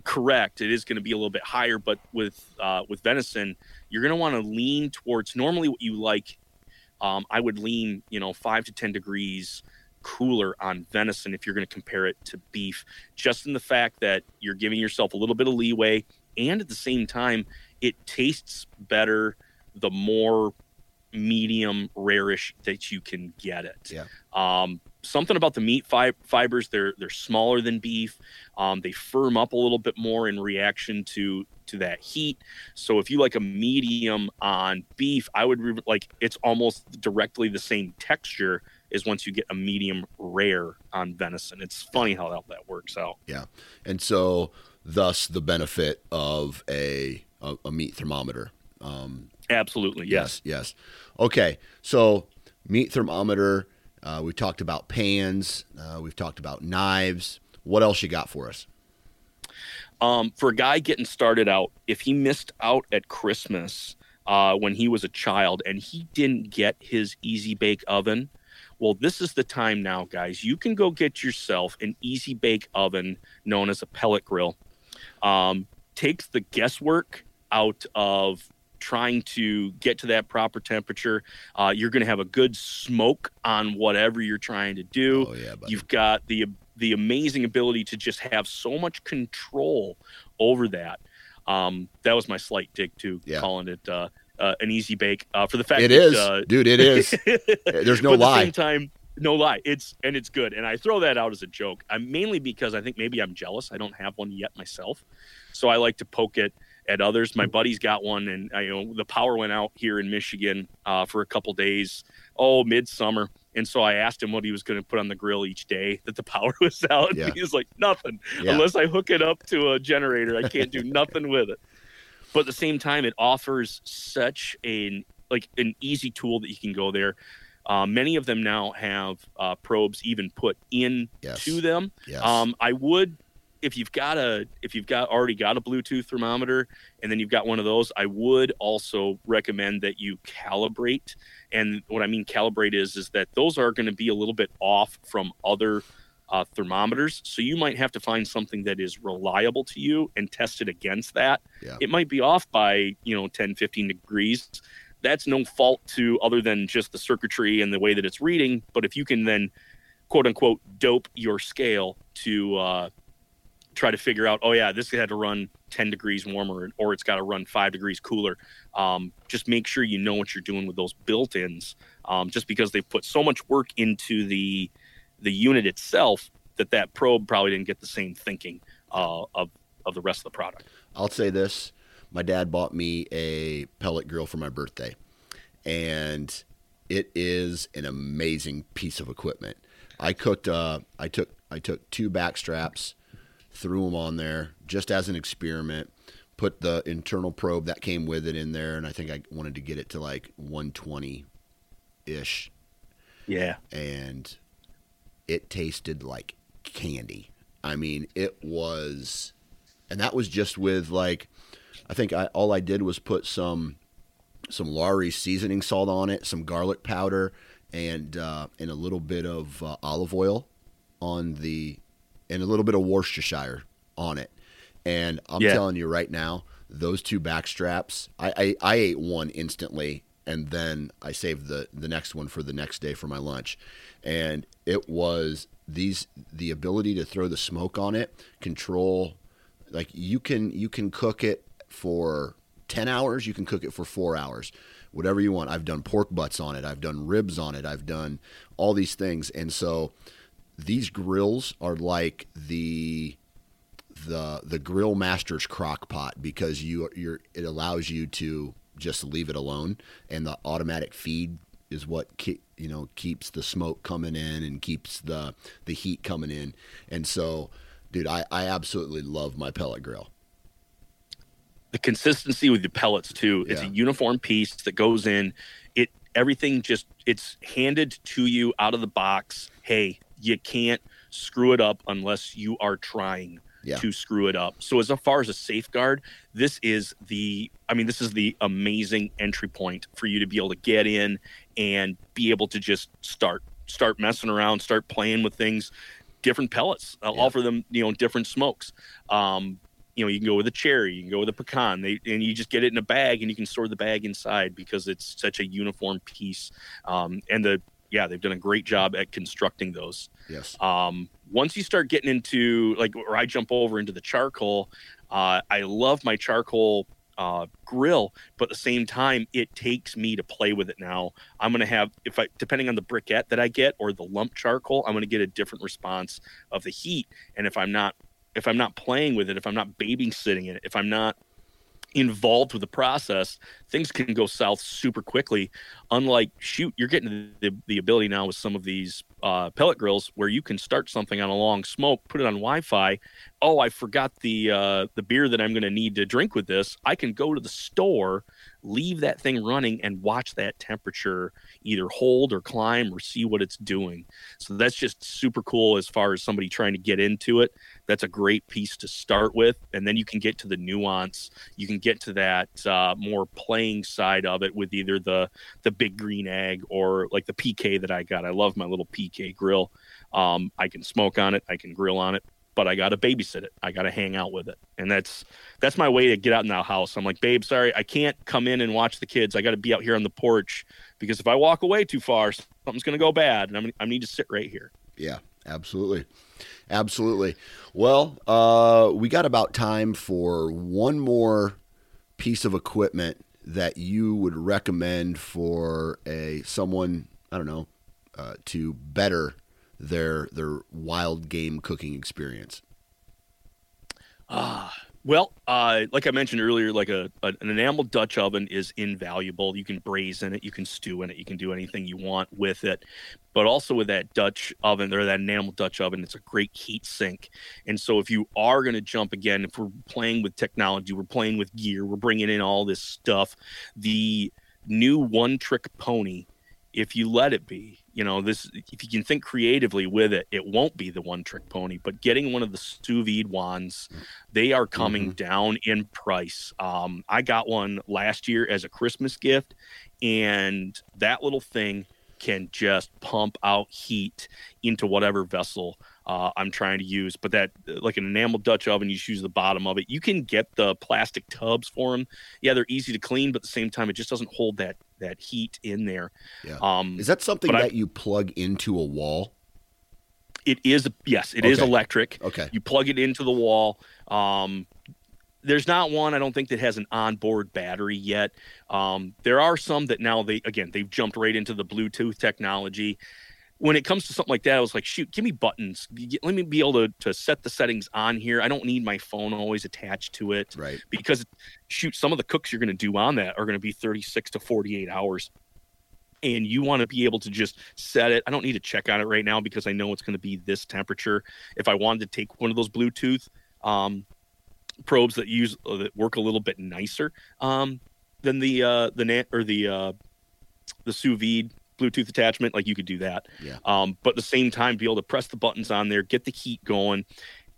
Speaker 2: Correct. It is going to be a little bit higher, but with uh, with venison, you're going to want to lean towards normally what you like. Um, I would lean, you know, five to ten degrees cooler on venison if you're going to compare it to beef, just in the fact that you're giving yourself a little bit of leeway, and at the same time, it tastes better the more medium rarish that you can get it.
Speaker 1: Yeah.
Speaker 2: Um, something about the meat fi- fibers they're they're smaller than beef. Um, they firm up a little bit more in reaction to to that heat. So if you like a medium on beef, I would re- like it's almost directly the same texture as once you get a medium rare on venison. It's funny how that, that works out.
Speaker 1: Yeah. And so thus the benefit of a a, a meat thermometer. Um,
Speaker 2: Absolutely. Yes.
Speaker 1: Yes. yes. Okay. So meat thermometer. Uh, we've talked about pans. Uh, we've talked about knives. What else you got for us?
Speaker 2: Um, for a guy getting started out, if he missed out at Christmas uh, when he was a child and he didn't get his easy bake oven, well, this is the time now, guys. You can go get yourself an easy bake oven known as a pellet grill. Um, takes the guesswork out of trying to get to that proper temperature. Uh, you're going to have a good smoke on whatever you're trying to do.
Speaker 1: Oh, yeah,
Speaker 2: You've got the the amazing ability to just have so much control over that. Um, that was my slight dig to yeah. calling it uh, uh, an easy bake uh, for the fact
Speaker 1: it
Speaker 2: that,
Speaker 1: is, uh, dude. It is. There's no lie.
Speaker 2: At the same time, no lie. It's and it's good. And I throw that out as a joke. I'm mainly because I think maybe I'm jealous. I don't have one yet myself, so I like to poke it at others. My buddy's got one, and uh, you know the power went out here in Michigan uh, for a couple days. Oh, midsummer, and so I asked him what he was going to put on the grill each day that the power was out. Yeah. He was like, "Nothing, yeah. unless I hook it up to a generator. I can't do nothing with it." But at the same time, it offers such an like an easy tool that you can go there. Uh, many of them now have uh, probes even put in yes. to them.
Speaker 1: Yes.
Speaker 2: Um, I would if you've got a if you've got already got a Bluetooth thermometer and then you've got one of those, I would also recommend that you calibrate. And what I mean calibrate is is that those are going to be a little bit off from other uh, thermometers. So you might have to find something that is reliable to you and test it against that.
Speaker 1: Yeah.
Speaker 2: It might be off by, you know, 10, 15 degrees. That's no fault to other than just the circuitry and the way that it's reading. But if you can then quote unquote dope your scale to uh, try to figure out, oh yeah, this had to run 10 degrees warmer or it's got to run five degrees cooler. Um, just make sure you know what you're doing with those built-ins. Um, just because they've put so much work into the the unit itself that that probe probably didn't get the same thinking uh, of of the rest of the product.
Speaker 1: I'll say this: my dad bought me a pellet grill for my birthday, and it is an amazing piece of equipment. I cooked. Uh, I took. I took two back straps, threw them on there just as an experiment. Put the internal probe that came with it in there, and I think I wanted to get it to like 120 ish.
Speaker 2: Yeah.
Speaker 1: And it tasted like candy. I mean, it was, and that was just with like, I think I, all I did was put some some Lawry seasoning salt on it, some garlic powder, and uh, and a little bit of uh, olive oil on the, and a little bit of Worcestershire on it. And I'm
Speaker 2: Yeah.
Speaker 1: telling you right now, those two back straps, I, I, I ate one instantly, and then I saved the the next one for the next day for my lunch, and it was these the ability to throw the smoke on it, control, like you can you can cook it for 10 hours, you can cook it for four hours, whatever you want. I've done pork butts on it, I've done ribs on it, I've done all these things. And so these grills are like the the the grill master's crock pot because you you're it allows you to just leave it alone and the automatic feed is what ke- you know keeps the smoke coming in and keeps the the heat coming in and so dude I, I absolutely love my pellet grill
Speaker 2: the consistency with the pellets too. It's a uniform piece that goes in. It everything just it's handed to you out of the box. Hey, you can't screw it up unless you are trying
Speaker 1: Yeah.
Speaker 2: to screw it up. So as far as a safeguard, this is the I mean this is the amazing entry point for you to be able to get in and be able to just start start messing around, start playing with things, different pellets. I'll
Speaker 1: Yeah.
Speaker 2: offer them, you know, different smokes. Um, you know, you can go with a cherry, you can go with a pecan, they, and you just get it in a bag and you can store the bag inside because it's such a uniform piece. Um, and the, yeah, they've done a great job at constructing those.
Speaker 1: yes
Speaker 2: Um, once you start getting into like where I jump over into the charcoal, uh, I love my charcoal uh, grill, but at the same time, it takes me to play with it now. I'm gonna have if I depending on the briquette that I get or the lump charcoal, I'm gonna get a different response of the heat. And if I'm not if I'm not playing with it, if I'm not babysitting it, if I'm not involved with the process, things can go south super quickly. Unlike shoot, you're getting the, the ability now with some of these uh, pellet grills where you can start something on a long smoke, put it on Wi-Fi. Oh, I forgot the uh, the beer that I'm going to need to drink with this. I can go to the store, leave that thing running, and watch that temperature either hold or climb or see what it's doing. So that's just super cool as far as somebody trying to get into it. That's a great piece to start with, and then you can get to the nuance. You can get to that uh, more playing side of it with either the the big green egg or like the PK that I got. I love my little PK grill. Um, I can smoke on it, I can grill on it, but I got to babysit it. I got to hang out with it, and that's that's my way to get out in the house. I'm like, babe, sorry, I can't come in and watch the kids. I got to be out here on the porch because if I walk away too far, something's gonna go bad, and I'm I need to sit right here.
Speaker 1: Yeah, absolutely. Absolutely. Well, uh, we got about time for one more piece of equipment that you would recommend for a someone, I don't know, uh, to better their their wild game cooking experience.
Speaker 2: Ah, well, uh, like I mentioned earlier, like a, a an enamel Dutch oven is invaluable. You can braise in it, you can stew in it, you can do anything you want with it. But also with that Dutch oven or that enamel Dutch oven, it's a great heat sink. And so if you are going to jump again, if we're playing with technology, we're playing with gear, we're bringing in all this stuff, the new one trick pony if you let it be you know this if you can think creatively with it it won't be the one trick pony but getting one of the sous vide wands they are coming down in price um, i got one last year as a christmas gift and that little thing can just pump out heat into whatever vessel uh, I'm trying to use. But that, like an enamel Dutch oven, you just use the bottom of it. You can get the plastic tubs for them. Yeah, they're easy to clean, but at the same time, it just doesn't hold that that heat in there.
Speaker 1: Yeah.
Speaker 2: Um,
Speaker 1: Is that something
Speaker 2: But I-
Speaker 1: that you plug into a wall?
Speaker 2: it is yes, it is
Speaker 1: Okay.
Speaker 2: electric.
Speaker 1: Okay.
Speaker 2: You plug it into the wall. Um, there's not one I don't think that has an onboard battery yet. Um, there are some that now they again they've jumped right into the Bluetooth technology. When it comes to something like that, I was like, shoot, give me buttons. Let me be able to, to set the settings on here. I don't need my phone always attached to it.
Speaker 1: Right.
Speaker 2: Because, shoot, some of the cooks you're going to do on that are going to be 36 to 48 hours. And you want to be able to just set it. I don't need to check on it right now because I know it's going to be this temperature. If I wanted to take one of those Bluetooth um, probes that use uh, that work a little bit nicer um, than the uh, the net or the uh, the sous vide Bluetooth attachment, like you could do that.
Speaker 1: Yeah.
Speaker 2: Um, but at the same time, be able to press the buttons on there, get the heat going.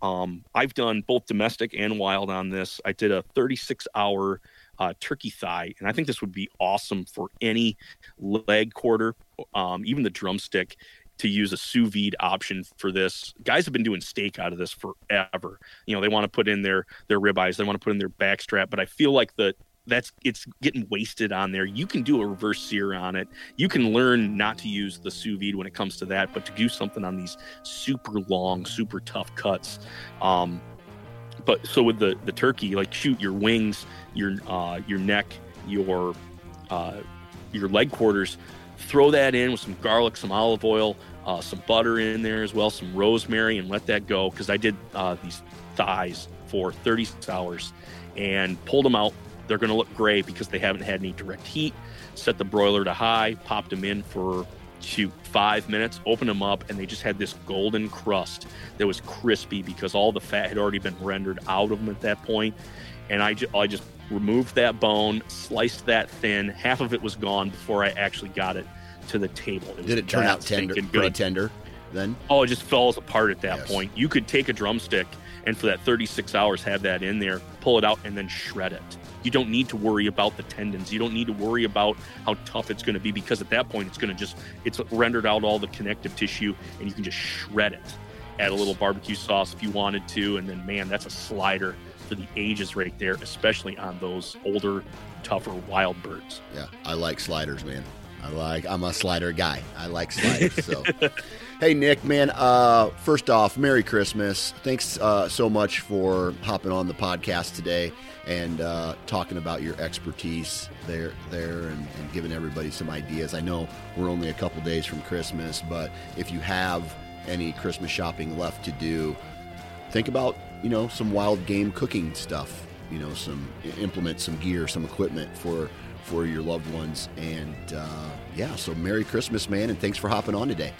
Speaker 2: Um, I've done both domestic and wild on this. I did a 36 hour uh, turkey thigh, and I think this would be awesome for any leg quarter, um, even the drumstick. To use a sous vide option for this, guys have been doing steak out of this forever. You know, they want to put in their their ribeyes, they want to put in their backstrap, but I feel like the that's it's getting wasted on there. You can do a reverse sear on it. You can learn not to use the sous vide when it comes to that, but to do something on these super long, super tough cuts. Um, but so with the the turkey, like shoot your wings, your uh, your neck, your uh, your leg quarters, throw that in with some garlic, some olive oil, uh, some butter in there as well, some rosemary, and let that go. Because I did uh, these thighs for 30 hours and pulled them out they're going to look gray because they haven't had any direct heat. Set the broiler to high, popped them in for shoot five minutes, opened them up, and they just had this golden crust that was crispy because all the fat had already been rendered out of them at that point. And I, just, I just removed that bone, sliced that thin. Half of it was gone before I actually got it to the table.
Speaker 1: It Did it turn out tender, good. pretty tender then?
Speaker 2: Oh, it just falls apart at that yes. point. You could take a drumstick and for that 36 hours have that in there, pull it out, and then shred it you don't need to worry about the tendons. You don't need to worry about how tough it's going to be because at that point it's going to just it's rendered out all the connective tissue and you can just shred it. Add a little barbecue sauce if you wanted to, and then man, that's a slider for the ages right there, especially on those older, tougher wild birds.
Speaker 1: Yeah, I like sliders, man. I like I'm a slider guy. I like sliders. So Hey Nick, man. Uh, first off, Merry Christmas. Thanks uh, so much for hopping on the podcast today and uh, talking about your expertise there, there, and, and, giving everybody some ideas. I know we're only a couple days from Christmas, but if you have any Christmas shopping left to do, think about you know some wild game cooking stuff. You know, some implement some gear, some equipment for for your loved ones, and uh, yeah. So Merry Christmas, man, and thanks for hopping on today.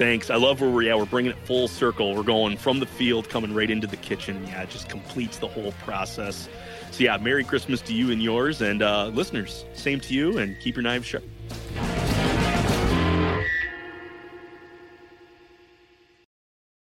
Speaker 2: Thanks. I love where we're at. We're bringing it full circle. We're going from the field, coming right into the kitchen. Yeah, it just completes the whole process. So, yeah, Merry Christmas to you and yours. And uh, listeners, same to you, and keep your knives sharp.